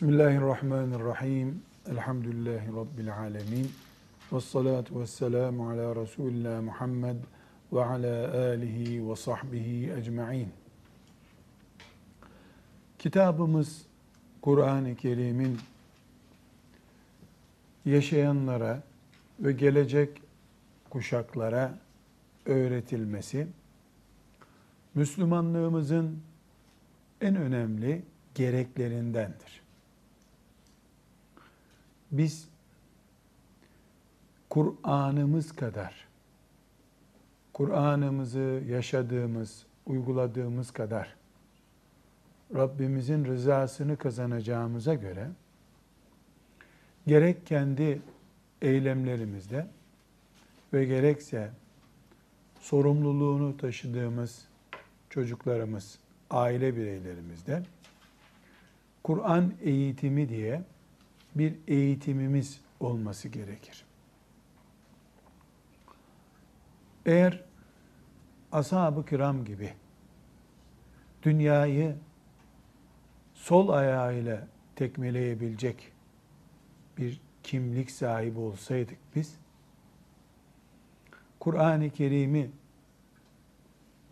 Bismillahirrahmanirrahim. Elhamdülillahi Rabbil alemin. Ve salatu ve selamu ala Resulillah Muhammed ve ala alihi ve sahbihi ecma'in. Kitabımız Kur'an-ı Kerim'in yaşayanlara ve gelecek kuşaklara öğretilmesi, Müslümanlığımızın en önemli gereklerindendir. Biz Kur'an'ımız kadar, Kur'an'ımızı yaşadığımız, uyguladığımız kadar Rabbimizin rızasını kazanacağımıza göre gerek kendi eylemlerimizde ve gerekse sorumluluğunu taşıdığımız çocuklarımız, aile bireylerimizde Kur'an eğitimi diye bir eğitimimiz olması gerekir. Eğer ashab-ı kiram gibi dünyayı sol ayağıyla tekmeleyebilecek bir kimlik sahibi olsaydık biz, Kur'an-ı Kerim'i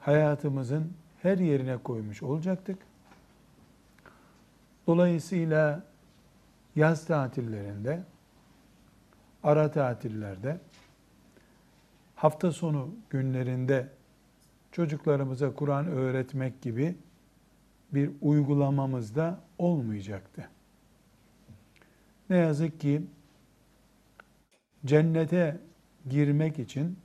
hayatımızın her yerine koymuş olacaktık. Dolayısıyla yaz tatillerinde, ara tatillerde, hafta sonu günlerinde çocuklarımıza Kur'an öğretmek gibi bir uygulamamız da olmayacaktı. Ne yazık ki cennete girmek için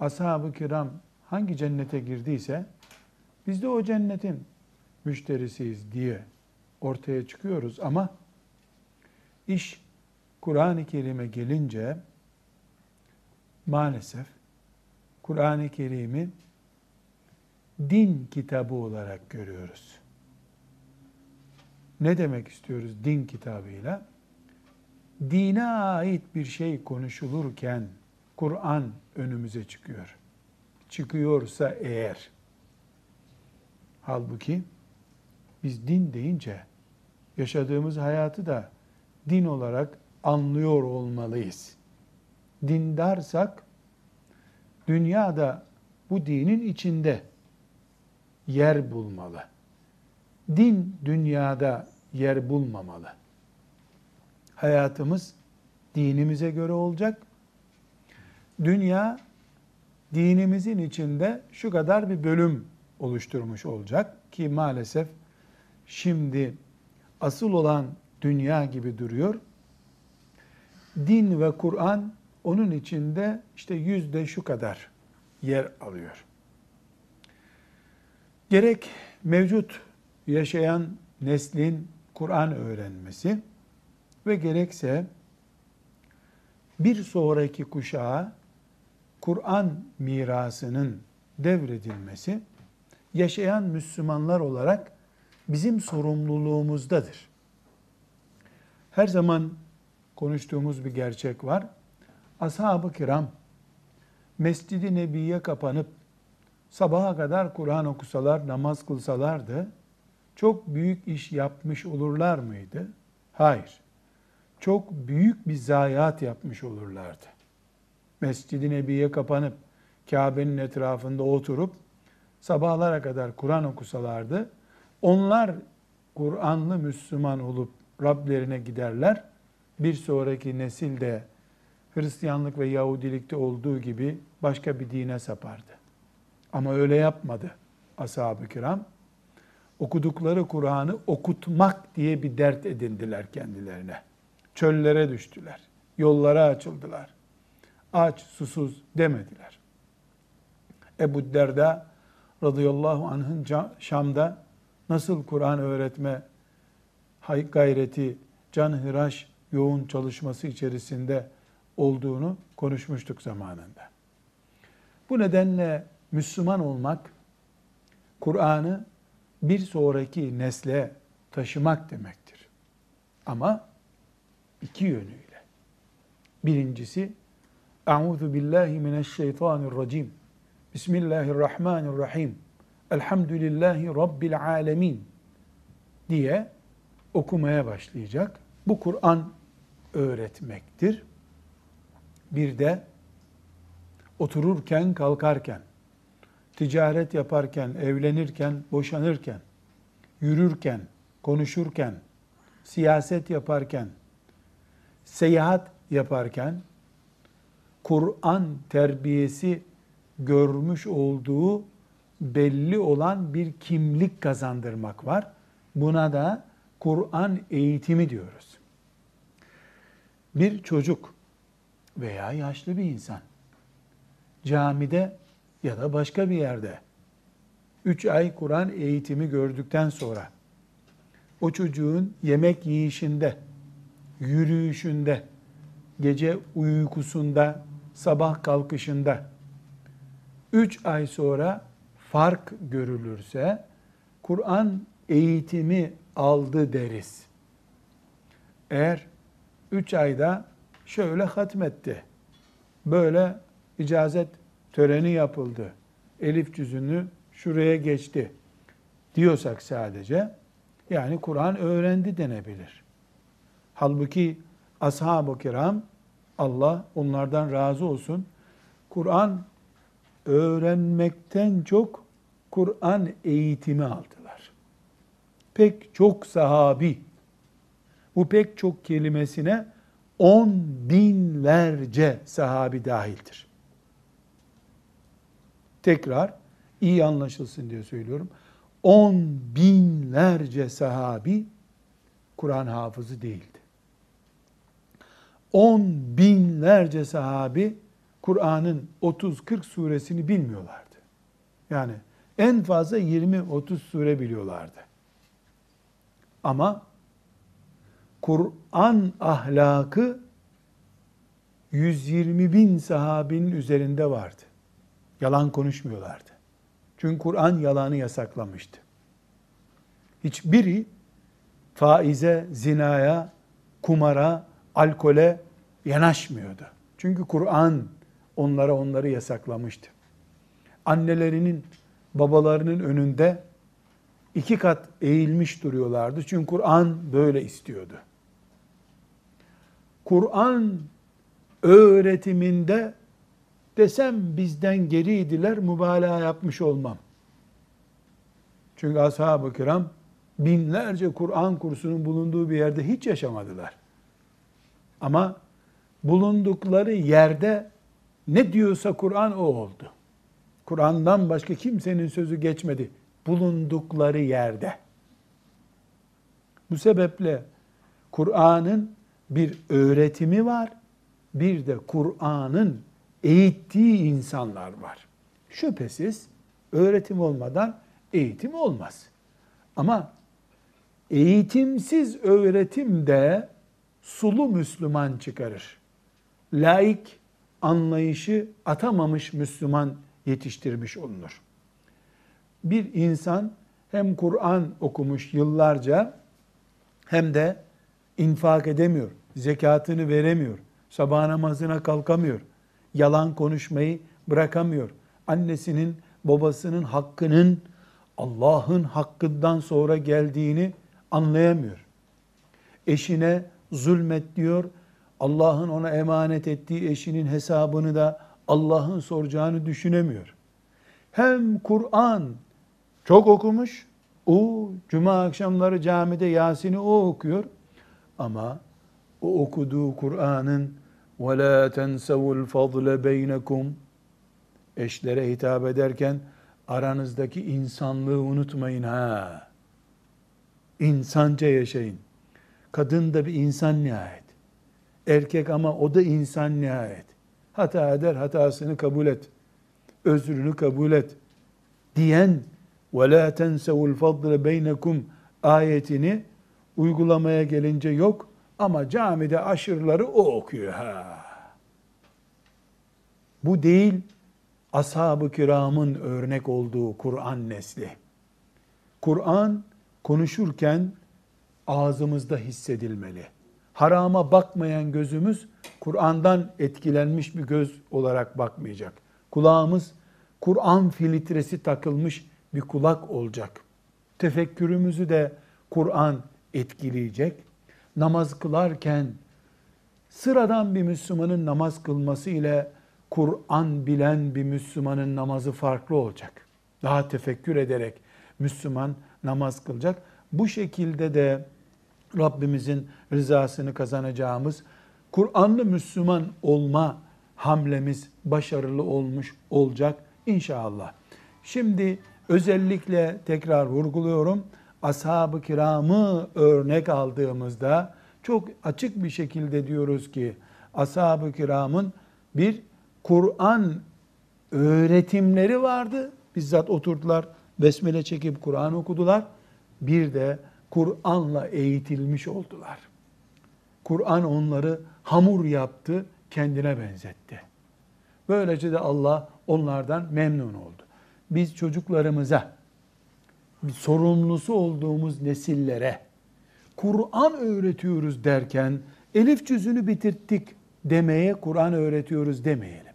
ashab-ı kiram hangi cennete girdiyse biz de o cennetin müşterisiyiz diye ortaya çıkıyoruz ama iş Kur'an-ı Kerim'e gelince maalesef Kur'an-ı Kerim'i din kitabı olarak görüyoruz. Ne demek istiyoruz din kitabıyla? Dine ait bir şey konuşulurken Kur'an önümüze çıkıyor. Çıkıyorsa eğer halbuki biz din deyince yaşadığımız hayatı da din olarak anlıyor olmalıyız. Dindarsak dünyada bu dinin içinde yer bulmalı. Din dünyada yer bulmamalı. Hayatımız dinimize göre olacak. Dünya dinimizin içinde şu kadar bir bölüm oluşturmuş olacak ki maalesef şimdi asıl olan dünya gibi duruyor. Din ve Kur'an onun içinde işte yüzde şu kadar yer alıyor. Gerek mevcut yaşayan neslin Kur'an öğrenmesi ve gerekse bir sonraki kuşağa Kur'an mirasının devredilmesi yaşayan Müslümanlar olarak bizim sorumluluğumuzdadır. Her zaman konuştuğumuz bir gerçek var. Ashab-ı kiram Mescid-i Nebi'ye kapanıp sabaha kadar Kur'an okusalar, namaz kılsalardı çok büyük iş yapmış olurlar mıydı? Hayır. Çok büyük bir zayiat yapmış olurlardı. Mescid-i Nebi'ye kapanıp Kabe'nin etrafında oturup sabahlara kadar Kur'an okusalardı, onlar Kur'anlı Müslüman olup Rablerine giderler. Bir sonraki nesil de Hristiyanlık ve Yahudilikte olduğu gibi başka bir dine sapardı. Ama öyle yapmadı ashab-ı kiram. Okudukları Kur'an'ı okutmak diye bir dert edindiler kendilerine. Çöllere düştüler. Yollara açıldılar. Aç, susuz demediler. Ebu Derda radıyallahu anh'ın Şam'da nasıl Kur'an öğretme gayreti, canhıraş yoğun çalışması içerisinde olduğunu konuşmuştuk zamanında. Bu nedenle Müslüman olmak, Kur'an'ı bir sonraki nesle taşımak demektir. Ama iki yönüyle. Birincisi, Euzu billahi mineşşeytanirracim. Bismillahirrahmanirrahim. Elhamdülillahi Rabbil alemin diye okumaya başlayacak. Bu Kur'an öğretmektir. Bir de otururken, kalkarken, ticaret yaparken, evlenirken, boşanırken, yürürken, konuşurken, siyaset yaparken, seyahat yaparken Kur'an terbiyesi görmüş olduğu belli olan bir kimlik kazandırmak var. Buna da Kur'an eğitimi diyoruz. Bir çocuk veya yaşlı bir insan camide ya da başka bir yerde 3 ay Kur'an eğitimi gördükten sonra o çocuğun yemek yiyişinde, yürüyüşünde, gece uykusunda, sabah kalkışında 3 ay sonra fark görülürse Kur'an eğitimi aldı deriz. Eğer 3 ayda şöyle hatmetti, böyle icazet töreni yapıldı, elif cüzünü şuraya geçti diyorsak sadece, yani Kur'an öğrendi denebilir. Halbuki ashab-ı kiram, Allah onlardan razı olsun, Kur'an öğrenmekten çok Kur'an eğitimi aldılar. Pek çok sahabi, bu pek çok kelimesine on binlerce sahabi dahildir. Tekrar iyi anlaşılsın diye söylüyorum. On binlerce sahabi Kur'an hafızı değildi. On binlerce sahabi Kur'an'ın 30-40 suresini bilmiyorlardı. Yani en fazla 20-30 sure biliyorlardı. Ama Kur'an ahlakı 120 bin sahabinin üzerinde vardı. Yalan konuşmuyorlardı. Çünkü Kur'an yalanı yasaklamıştı. Hiçbiri faize, zinaya, kumara, alkole yanaşmıyordu. Çünkü Kur'an onlara onları yasaklamıştı. Annelerinin, babalarının önünde iki kat eğilmiş duruyorlardı. Çünkü Kur'an böyle istiyordu. Kur'an öğretiminde desem bizden geriydiler, mübalağa yapmış olmam. Çünkü ashab-ı kiram binlerce Kur'an kursunun bulunduğu bir yerde hiç yaşamadılar. Ama bulundukları yerde ne diyorsa Kur'an o oldu. Kur'an'dan başka kimsenin sözü geçmedi bulundukları yerde. Bu sebeple Kur'an'ın bir öğretimi var, bir de Kur'an'ın eğittiği insanlar var. Şüphesiz öğretim olmadan eğitim olmaz. Ama eğitimsiz öğretim de sulu Müslüman çıkarır. Laik anlayışı atamamış Müslüman yetiştirmiş olunur. Bir insan hem Kur'an okumuş yıllarca hem de infak edemiyor, zekatını veremiyor, sabah namazına kalkamıyor, yalan konuşmayı bırakamıyor. Annesinin, babasının hakkının Allah'ın hakkından sonra geldiğini anlayamıyor. Eşine zulmet diyor, Allah'ın ona emanet ettiği eşinin hesabını da Allah'ın soracağını düşünemiyor. Hem Kur'an çok okumuş, o cuma akşamları camide Yasin'i o okuyor ama o okuduğu Kur'an'ın وَلَا تَنْسَوُ الْفَضْلَ بَيْنَكُمْ eşlere hitap ederken aranızdaki insanlığı unutmayın ha. İnsanca yaşayın. Kadın da bir insan nihayet. Erkek ama o da insan nihayet. Hata eder, hatasını kabul et. Özrünü kabul et. Diyen ve la tensevul fadle beynekum ayetini uygulamaya gelince yok ama camide aşırları o okuyor ha. Bu değil ashab-ı kiramın örnek olduğu Kur'an nesli. Kur'an konuşurken ağzımızda hissedilmeli. Harama bakmayan gözümüz Kur'an'dan etkilenmiş bir göz olarak bakmayacak. Kulağımız Kur'an filtresi takılmış bir kulak olacak. Tefekkürümüzü de Kur'an etkileyecek. Namaz kılarken sıradan bir Müslümanın namaz kılması ile Kur'an bilen bir Müslümanın namazı farklı olacak. Daha tefekkür ederek Müslüman namaz kılacak. Bu şekilde de Rabbimizin rızasını kazanacağımız Kur'anlı Müslüman olma hamlemiz başarılı olmuş olacak inşallah. Şimdi özellikle tekrar vurguluyorum. Ashab-ı kiramı örnek aldığımızda çok açık bir şekilde diyoruz ki ashab-ı kiramın bir Kur'an öğretimleri vardı. Bizzat oturdular, besmele çekip Kur'an okudular. Bir de Kur'an'la eğitilmiş oldular. Kur'an onları hamur yaptı, kendine benzetti. Böylece de Allah onlardan memnun oldu. Biz çocuklarımıza, bir sorumlusu olduğumuz nesillere Kur'an öğretiyoruz derken elif cüzünü bitirttik demeye Kur'an öğretiyoruz demeyelim.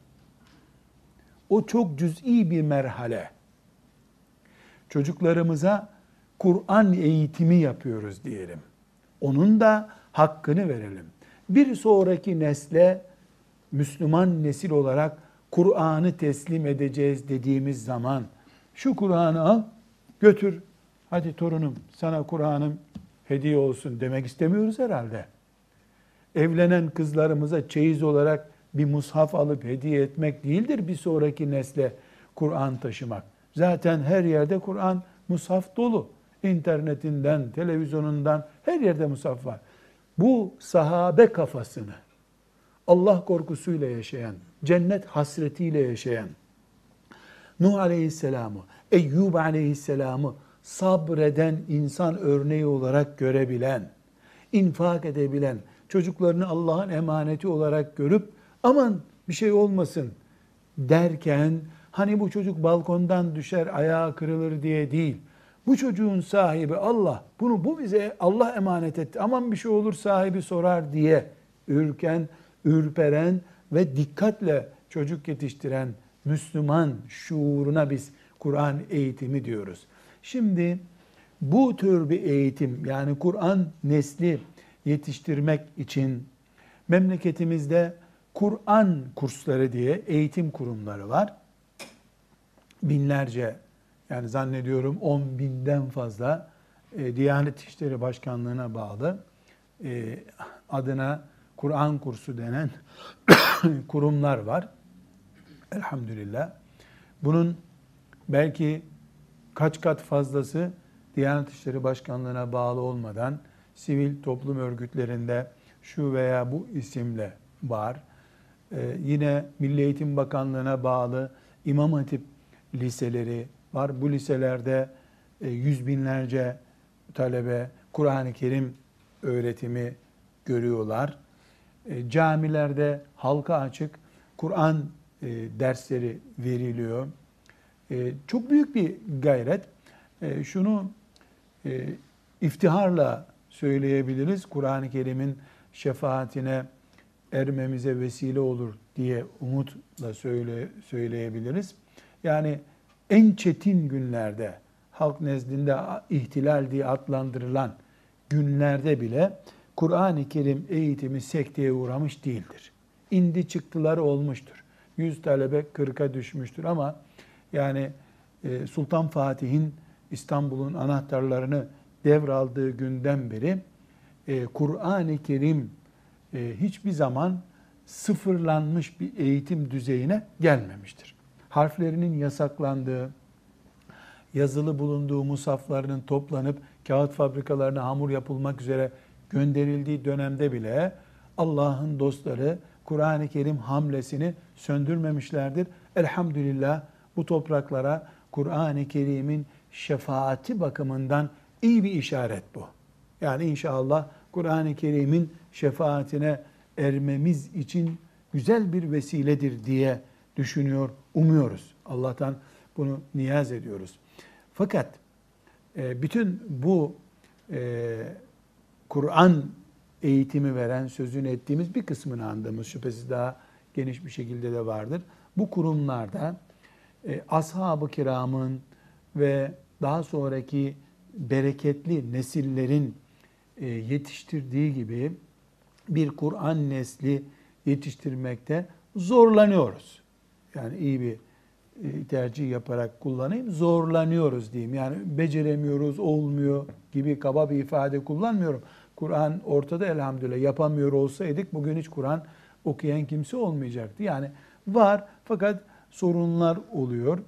O çok cüz'i bir merhale. Çocuklarımıza Kur'an eğitimi yapıyoruz diyelim. Onun da hakkını verelim. Bir sonraki nesle Müslüman nesil olarak Kur'an'ı teslim edeceğiz dediğimiz zaman şu Kur'an'ı al, götür. Hadi torunum sana Kur'an'ım hediye olsun demek istemiyoruz herhalde. Evlenen kızlarımıza çeyiz olarak bir mushaf alıp hediye etmek değildir bir sonraki nesle Kur'an taşımak. Zaten her yerde Kur'an mushaf dolu. İnternetinden, televizyonundan her yerde mushaf var. Bu sahabe kafasını Allah korkusuyla yaşayan, cennet hasretiyle yaşayan, Nuh Aleyhisselam'ı, Eyyub Aleyhisselam'ı sabreden insan örneği olarak görebilen, infak edebilen, çocuklarını Allah'ın emaneti olarak görüp aman bir şey olmasın derken hani bu çocuk balkondan düşer ayağı kırılır diye değil. Bu çocuğun sahibi Allah. Bunu bu bize Allah emanet etti. Aman bir şey olur sahibi sorar diye ürken, ürperen ve dikkatle çocuk yetiştiren Müslüman şuuruna biz Kur'an eğitimi diyoruz. Şimdi bu tür bir eğitim yani Kur'an nesli yetiştirmek için memleketimizde Kur'an kursları diye eğitim kurumları var. Binlerce yani zannediyorum 10 binden fazla e, Diyanet İşleri Başkanlığı'na bağlı e, adına Kur'an kursu denen kurumlar var. Elhamdülillah. Bunun belki kaç kat fazlası Diyanet İşleri Başkanlığı'na bağlı olmadan sivil toplum örgütlerinde şu veya bu isimle var. Ee, yine Milli Eğitim Bakanlığı'na bağlı İmam Hatip liseleri var. Bu liselerde e, yüz binlerce talebe Kur'an-ı Kerim öğretimi görüyorlar. E, camilerde halka açık Kur'an e, dersleri veriliyor. E, çok büyük bir gayret. Şunu iftiharla söyleyebiliriz. Kur'an-ı Kerim'in şefaatine ermemize vesile olur diye umutla söyle, söyleyebiliriz. Yani en çetin günlerde halk nezdinde ihtilal diye adlandırılan günlerde bile Kur'an-ı Kerim eğitimi sekteye uğramış değildir. İndi çıktıları olmuştur. Yüz talebe kırka düşmüştür ama yani e, Sultan Fatih'in İstanbul'un anahtarlarını devraldığı günden beri e, Kur'an-ı Kerim e, hiçbir zaman sıfırlanmış bir eğitim düzeyine gelmemiştir. Harflerinin yasaklandığı, yazılı bulunduğu musaflarının toplanıp kağıt fabrikalarına hamur yapılmak üzere gönderildiği dönemde bile Allah'ın dostları Kur'an-ı Kerim hamlesini söndürmemişlerdir. Elhamdülillah bu topraklara Kur'an-ı Kerim'in şefaati bakımından iyi bir işaret bu. Yani inşallah Kur'an-ı Kerim'in şefaatine ermemiz için güzel bir vesiledir diye düşünüyor, umuyoruz. Allah'tan bunu niyaz ediyoruz. Fakat e, bütün bu e, Kur'an eğitimi veren, sözünü ettiğimiz bir kısmını andığımız şüphesiz daha geniş bir şekilde de vardır. Bu kurumlarda e, ashab-ı kiramın ve daha sonraki bereketli nesillerin e, yetiştirdiği gibi bir Kur'an nesli yetiştirmekte zorlanıyoruz. Yani iyi bir e, tercih yaparak kullanayım. Zorlanıyoruz diyeyim. Yani beceremiyoruz, olmuyor gibi kaba bir ifade kullanmıyorum. Kur'an ortada elhamdülillah. Yapamıyor olsaydık bugün hiç Kur'an okuyan kimse olmayacaktı. Yani var fakat sorunlar oluyor.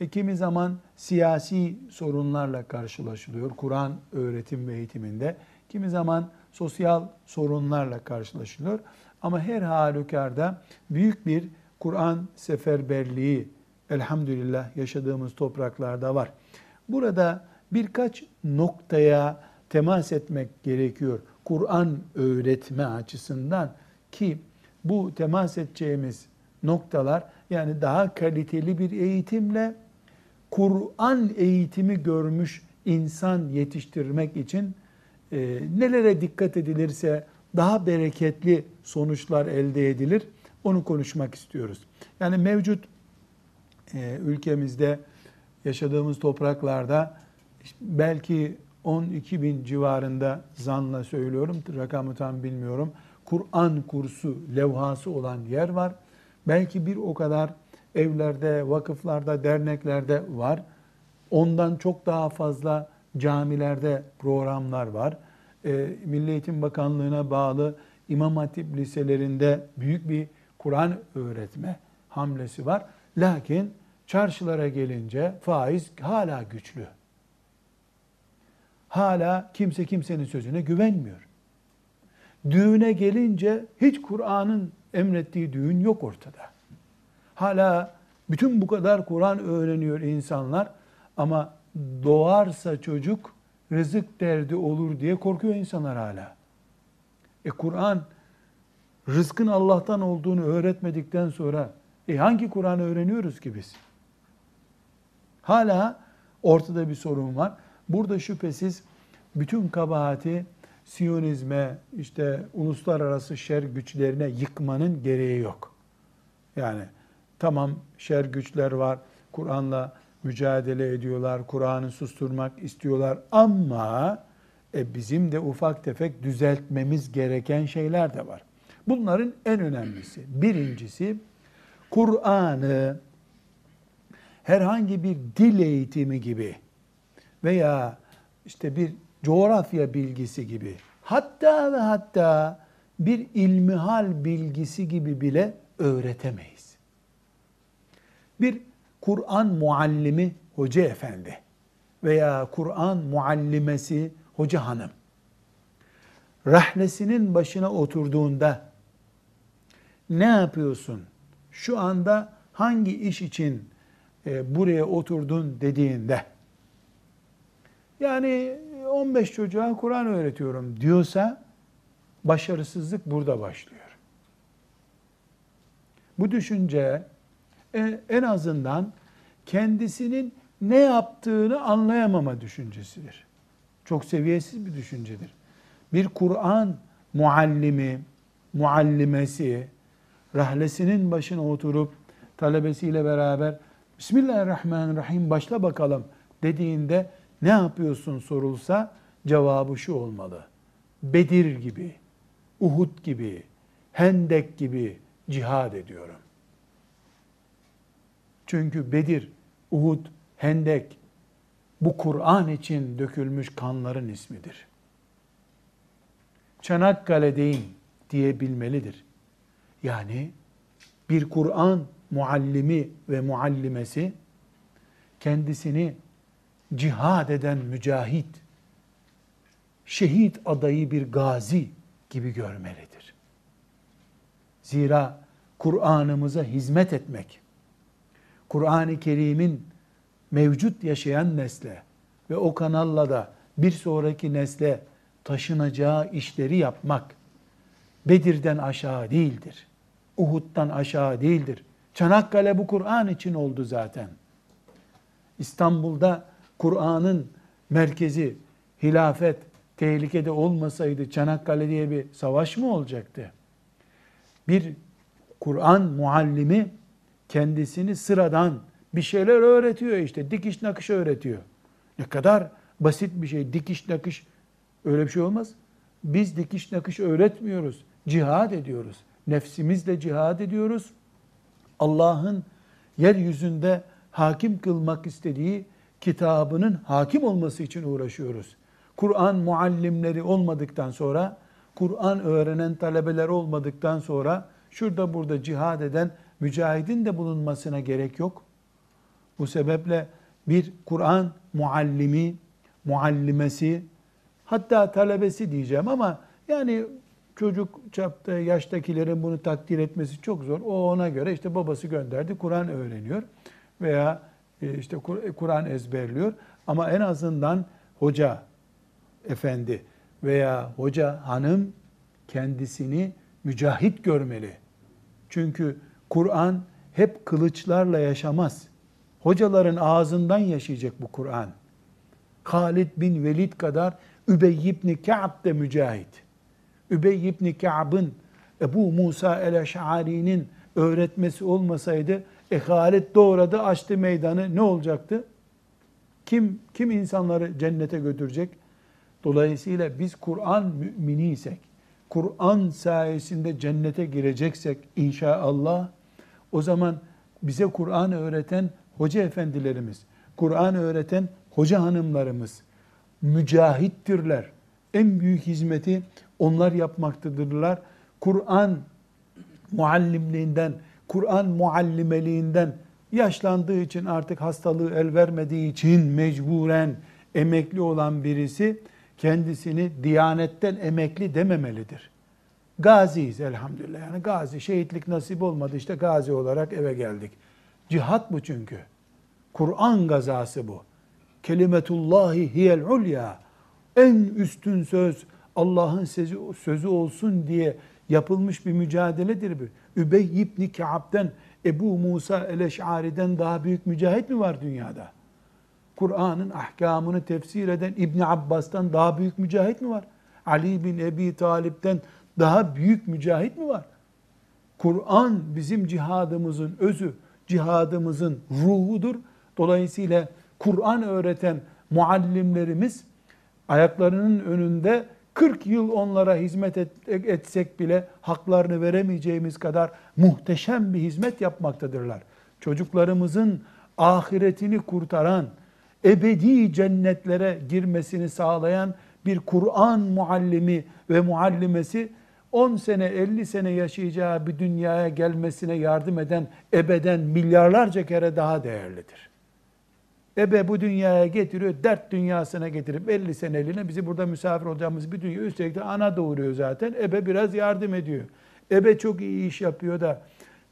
E, kimi zaman siyasi sorunlarla karşılaşılıyor Kur'an öğretim ve eğitiminde. Kimi zaman sosyal sorunlarla karşılaşılıyor. Ama her halükarda büyük bir Kur'an seferberliği elhamdülillah yaşadığımız topraklarda var. Burada birkaç noktaya temas etmek gerekiyor. Kur'an öğretme açısından ki bu temas edeceğimiz noktalar yani daha kaliteli bir eğitimle Kur'an eğitimi görmüş insan yetiştirmek için e, nelere dikkat edilirse daha bereketli sonuçlar elde edilir. Onu konuşmak istiyoruz. Yani mevcut e, ülkemizde yaşadığımız topraklarda belki 12 bin civarında zanla söylüyorum, rakamı tam bilmiyorum. Kur'an kursu levhası olan yer var. Belki bir o kadar evlerde, vakıflarda, derneklerde var. Ondan çok daha fazla camilerde programlar var. E, Milli Eğitim Bakanlığı'na bağlı İmam Hatip liselerinde büyük bir Kur'an öğretme hamlesi var. Lakin çarşılara gelince faiz hala güçlü. Hala kimse kimsenin sözüne güvenmiyor. Düğüne gelince hiç Kur'an'ın emrettiği düğün yok ortada. Hala bütün bu kadar Kur'an öğreniyor insanlar ama doğarsa çocuk rızık derdi olur diye korkuyor insanlar hala. E Kur'an rızkın Allah'tan olduğunu öğretmedikten sonra e hangi Kur'an'ı öğreniyoruz ki biz? Hala ortada bir sorun var. Burada şüphesiz bütün kabahati Siyonizme, işte uluslararası şer güçlerine yıkmanın gereği yok. Yani tamam şer güçler var, Kur'an'la mücadele ediyorlar, Kur'an'ı susturmak istiyorlar ama e, bizim de ufak tefek düzeltmemiz gereken şeyler de var. Bunların en önemlisi, birincisi Kur'an'ı herhangi bir dil eğitimi gibi veya işte bir coğrafya bilgisi gibi hatta ve hatta bir ilmihal bilgisi gibi bile öğretemeyiz. Bir Kur'an muallimi hoca efendi veya Kur'an muallimesi hoca hanım rahlesinin başına oturduğunda ne yapıyorsun? Şu anda hangi iş için e, buraya oturdun dediğinde yani 15 çocuğa Kur'an öğretiyorum diyorsa başarısızlık burada başlıyor. Bu düşünce e, en azından kendisinin ne yaptığını anlayamama düşüncesidir. Çok seviyesiz bir düşüncedir. Bir Kur'an muallimi, muallimesi, rahlesinin başına oturup talebesiyle beraber Bismillahirrahmanirrahim başla bakalım dediğinde ne yapıyorsun sorulsa cevabı şu olmalı. Bedir gibi, Uhud gibi, Hendek gibi cihad ediyorum. Çünkü Bedir, Uhud, Hendek bu Kur'an için dökülmüş kanların ismidir. Çanakkale'deyim diyebilmelidir. Yani bir Kur'an muallimi ve muallimesi kendisini cihad eden mücahit, şehit adayı bir gazi gibi görmelidir. Zira Kur'an'ımıza hizmet etmek, Kur'an-ı Kerim'in mevcut yaşayan nesle ve o kanalla da bir sonraki nesle taşınacağı işleri yapmak Bedir'den aşağı değildir. Uhud'dan aşağı değildir. Çanakkale bu Kur'an için oldu zaten. İstanbul'da Kur'an'ın merkezi, hilafet tehlikede olmasaydı Çanakkale diye bir savaş mı olacaktı? Bir Kur'an muallimi kendisini sıradan bir şeyler öğretiyor işte. Dikiş nakış öğretiyor. Ne kadar basit bir şey. Dikiş nakış öyle bir şey olmaz. Biz dikiş nakış öğretmiyoruz. Cihad ediyoruz. Nefsimizle cihad ediyoruz. Allah'ın yeryüzünde hakim kılmak istediği kitabının hakim olması için uğraşıyoruz. Kur'an muallimleri olmadıktan sonra, Kur'an öğrenen talebeler olmadıktan sonra şurada burada cihad eden mücahidin de bulunmasına gerek yok. Bu sebeple bir Kur'an muallimi, muallimesi, hatta talebesi diyeceğim ama yani çocuk çapta yaştakilerin bunu takdir etmesi çok zor. O ona göre işte babası gönderdi Kur'an öğreniyor veya işte Kur'an ezberliyor. Ama en azından hoca efendi veya hoca hanım kendisini mücahit görmeli. Çünkü Kur'an hep kılıçlarla yaşamaz. Hocaların ağzından yaşayacak bu Kur'an. Halid bin Velid kadar Übey ibn Ka'b de mücahit. Übey ibn Ka'b'ın Ebu Musa el-Eş'ari'nin öğretmesi olmasaydı e Halid doğradı açtı meydanı ne olacaktı? Kim kim insanları cennete götürecek? Dolayısıyla biz Kur'an müminiysek, Kur'an sayesinde cennete gireceksek inşallah o zaman bize Kur'an öğreten hoca efendilerimiz, Kur'an öğreten hoca hanımlarımız mücahittirler. En büyük hizmeti onlar yapmaktadırlar. Kur'an muallimliğinden, Kur'an muallimeliğinden yaşlandığı için artık hastalığı el vermediği için mecburen emekli olan birisi kendisini diyanetten emekli dememelidir. Gaziyiz elhamdülillah. Yani gazi, şehitlik nasip olmadı işte gazi olarak eve geldik. Cihat bu çünkü. Kur'an gazası bu. Kelimetullahi hiyel ulya. En üstün söz Allah'ın sözü, sözü olsun diye yapılmış bir mücadeledir bu. Übey ibn Ka'b'den Ebu Musa el-Eş'ari'den daha büyük mücahit mi var dünyada? Kur'an'ın ahkamını tefsir eden İbn Abbas'tan daha büyük mücahit mi var? Ali bin Ebi Talip'ten daha büyük mücahit mi var? Kur'an bizim cihadımızın özü, cihadımızın ruhudur. Dolayısıyla Kur'an öğreten muallimlerimiz ayaklarının önünde 40 yıl onlara hizmet et, etsek bile haklarını veremeyeceğimiz kadar muhteşem bir hizmet yapmaktadırlar. Çocuklarımızın ahiretini kurtaran, ebedi cennetlere girmesini sağlayan bir Kur'an muallimi ve muallimesi 10 sene 50 sene yaşayacağı bir dünyaya gelmesine yardım eden ebeden milyarlarca kere daha değerlidir. Ebe bu dünyaya getiriyor, dert dünyasına getirip 50 seneliğine bizi burada misafir olacağımız bir dünya. Üstelik de ana doğuruyor zaten. Ebe biraz yardım ediyor. Ebe çok iyi iş yapıyor da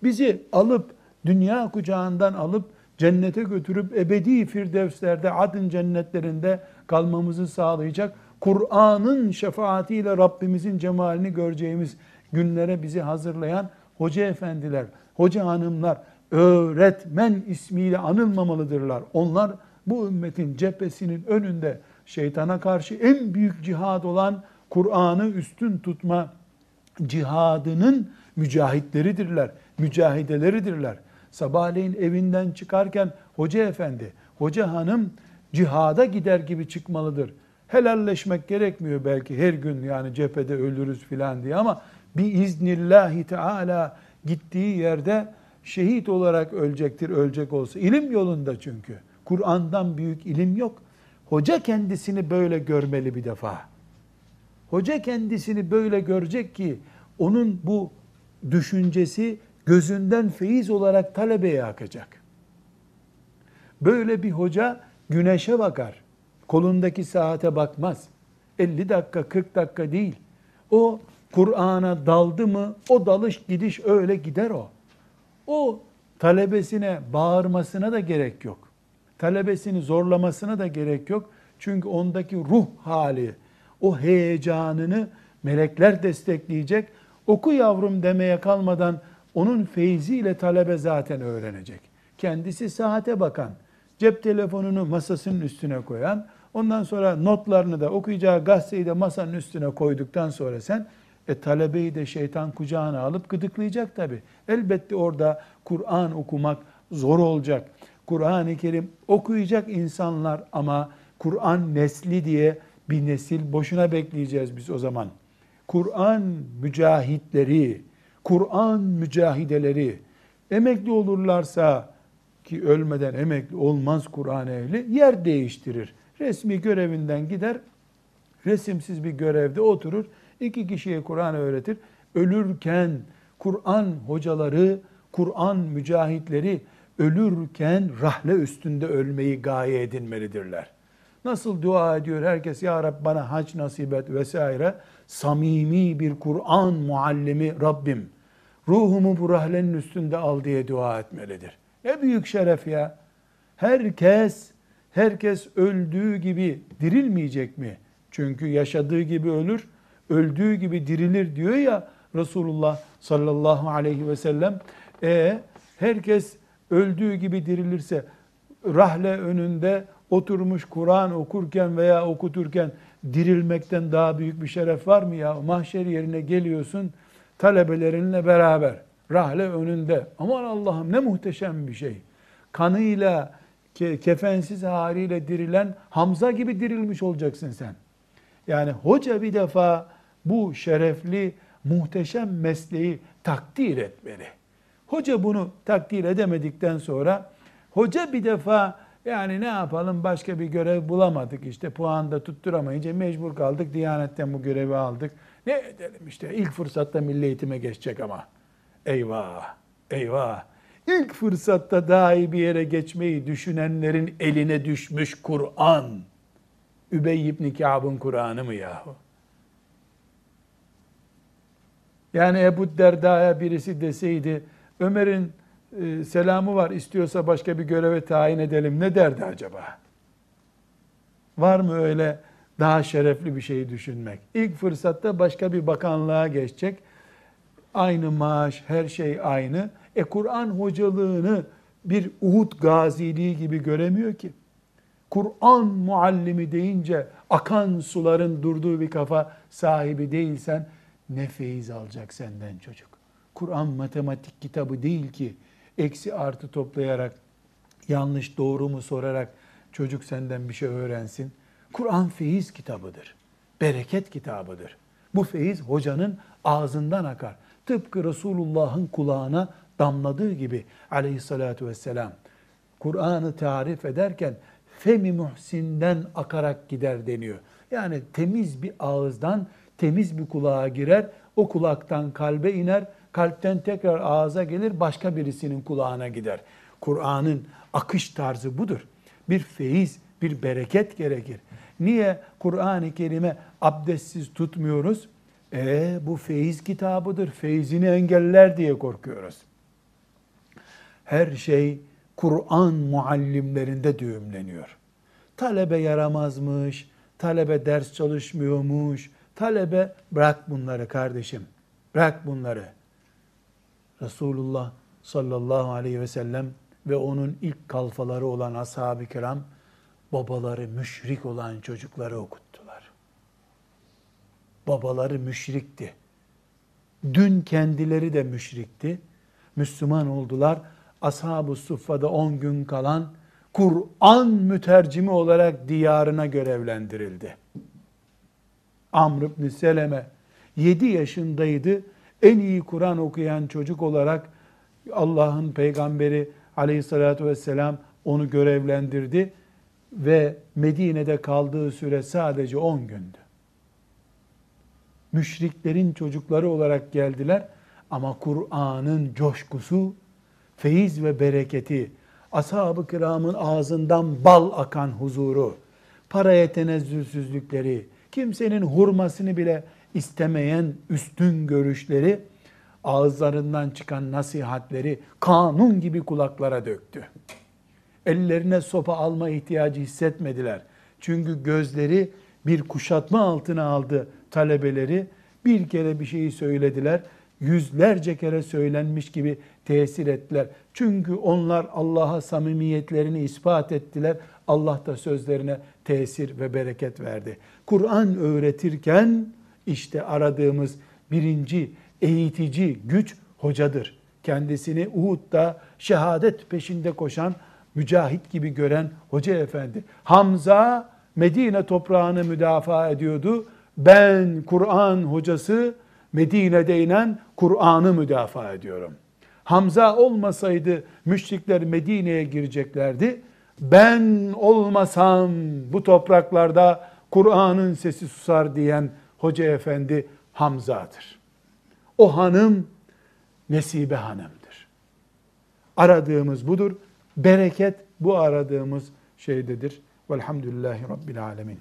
bizi alıp dünya kucağından alıp cennete götürüp ebedi firdevslerde, adın cennetlerinde kalmamızı sağlayacak Kur'an'ın şefaatiyle Rabbimizin cemalini göreceğimiz günlere bizi hazırlayan hoca efendiler, hoca hanımlar, öğretmen ismiyle anılmamalıdırlar. Onlar bu ümmetin cephesinin önünde şeytana karşı en büyük cihad olan Kur'an'ı üstün tutma cihadının mücahitleridirler, mücahideleridirler. Sabahleyin evinden çıkarken hoca efendi, hoca hanım cihada gider gibi çıkmalıdır. Helalleşmek gerekmiyor belki her gün yani cephede ölürüz filan diye ama bir iznillahi teala gittiği yerde şehit olarak ölecektir ölecek olsa. İlim yolunda çünkü. Kur'an'dan büyük ilim yok. Hoca kendisini böyle görmeli bir defa. Hoca kendisini böyle görecek ki onun bu düşüncesi gözünden feyiz olarak talebeye akacak. Böyle bir hoca güneşe bakar. Kolundaki saate bakmaz. 50 dakika 40 dakika değil. O Kur'an'a daldı mı o dalış gidiş öyle gider o. O talebesine bağırmasına da gerek yok. Talebesini zorlamasına da gerek yok. Çünkü ondaki ruh hali, o heyecanını melekler destekleyecek. Oku yavrum demeye kalmadan onun feyziyle talebe zaten öğrenecek. Kendisi saate bakan, cep telefonunu masasının üstüne koyan, ondan sonra notlarını da okuyacağı gazeteyi de masanın üstüne koyduktan sonra sen e talebeyi de şeytan kucağına alıp gıdıklayacak tabi. Elbette orada Kur'an okumak zor olacak. Kur'an-ı Kerim okuyacak insanlar ama Kur'an nesli diye bir nesil boşuna bekleyeceğiz biz o zaman. Kur'an mücahitleri, Kur'an mücahideleri emekli olurlarsa ki ölmeden emekli olmaz Kur'an ehli yer değiştirir. Resmi görevinden gider, resimsiz bir görevde oturur, iki kişiye Kur'an öğretir. Ölürken Kur'an hocaları, Kur'an mücahitleri ölürken rahle üstünde ölmeyi gaye edinmelidirler. Nasıl dua ediyor herkes ya Rab bana hac nasip et vesaire. Samimi bir Kur'an muallimi Rabbim ruhumu bu rahlenin üstünde al diye dua etmelidir. Ne büyük şeref ya. Herkes herkes öldüğü gibi dirilmeyecek mi? Çünkü yaşadığı gibi ölür, öldüğü gibi dirilir diyor ya Resulullah sallallahu aleyhi ve sellem. E herkes öldüğü gibi dirilirse rahle önünde oturmuş Kur'an okurken veya okuturken dirilmekten daha büyük bir şeref var mı ya? Mahşer yerine geliyorsun talebelerinle beraber rahle önünde. Aman Allah'ım ne muhteşem bir şey. Kanıyla, kefensiz haliyle dirilen Hamza gibi dirilmiş olacaksın sen. Yani hoca bir defa bu şerefli, muhteşem mesleği takdir etmeli. Hoca bunu takdir edemedikten sonra hoca bir defa yani ne yapalım başka bir görev bulamadık işte puanda tutturamayınca mecbur kaldık Diyanet'ten bu görevi aldık. Ne edelim işte ilk fırsatta milli eğitime geçecek ama. Eyvah, eyvah. İlk fırsatta daha iyi bir yere geçmeyi düşünenlerin eline düşmüş Kur'an. Übey ibn Kâb'ın Kur'an'ı mı yahu? Yani Ebu Derda'ya birisi deseydi, Ömer'in e, selamı var, istiyorsa başka bir göreve tayin edelim. Ne derdi acaba? Var mı öyle daha şerefli bir şeyi düşünmek? İlk fırsatta başka bir bakanlığa geçecek. Aynı maaş, her şey aynı. E Kur'an hocalığını bir Uhud gaziliği gibi göremiyor ki. Kur'an muallimi deyince akan suların durduğu bir kafa sahibi değilsen ne feyiz alacak senden çocuk. Kur'an matematik kitabı değil ki eksi artı toplayarak yanlış doğru mu sorarak çocuk senden bir şey öğrensin. Kur'an feyiz kitabıdır. Bereket kitabıdır. Bu feyiz hocanın ağzından akar. Tıpkı Resulullah'ın kulağına damladığı gibi aleyhissalatu vesselam. Kur'an'ı tarif ederken femi muhsinden akarak gider deniyor. Yani temiz bir ağızdan temiz bir kulağa girer, o kulaktan kalbe iner, kalpten tekrar ağza gelir, başka birisinin kulağına gider. Kur'an'ın akış tarzı budur. Bir feyiz, bir bereket gerekir. Niye Kur'an-ı Kerim'e abdestsiz tutmuyoruz? E bu feyiz kitabıdır. Feyzini engeller diye korkuyoruz. Her şey Kur'an muallimlerinde düğümleniyor. Talebe yaramazmış, talebe ders çalışmıyormuş, talebe bırak bunları kardeşim. Bırak bunları. Resulullah sallallahu aleyhi ve sellem ve onun ilk kalfaları olan ashab-ı kiram babaları müşrik olan çocukları okuttular. Babaları müşrikti. Dün kendileri de müşrikti. Müslüman oldular. Ashab-ı Suffa'da 10 gün kalan Kur'an mütercimi olarak diyarına görevlendirildi. Amr ibn Seleme 7 yaşındaydı. En iyi Kur'an okuyan çocuk olarak Allah'ın peygamberi aleyhissalatü vesselam onu görevlendirdi ve Medine'de kaldığı süre sadece 10 gündü. Müşriklerin çocukları olarak geldiler ama Kur'an'ın coşkusu, feyiz ve bereketi, ashab-ı kiramın ağzından bal akan huzuru, paraya tenezzülsüzlükleri, kimsenin hurmasını bile istemeyen üstün görüşleri, ağızlarından çıkan nasihatleri kanun gibi kulaklara döktü ellerine sopa alma ihtiyacı hissetmediler. Çünkü gözleri bir kuşatma altına aldı talebeleri. Bir kere bir şeyi söylediler. Yüzlerce kere söylenmiş gibi tesir ettiler. Çünkü onlar Allah'a samimiyetlerini ispat ettiler. Allah da sözlerine tesir ve bereket verdi. Kur'an öğretirken işte aradığımız birinci eğitici güç hocadır. Kendisini Uhud'da şehadet peşinde koşan mücahit gibi gören hoca efendi. Hamza Medine toprağını müdafaa ediyordu. Ben Kur'an hocası Medine'de inen Kur'an'ı müdafaa ediyorum. Hamza olmasaydı müşrikler Medine'ye gireceklerdi. Ben olmasam bu topraklarda Kur'an'ın sesi susar diyen hoca efendi Hamza'dır. O hanım Nesibe hanımdır. Aradığımız budur. Bereket bu aradığımız şeydedir. Velhamdülillahi Rabbil Alemin.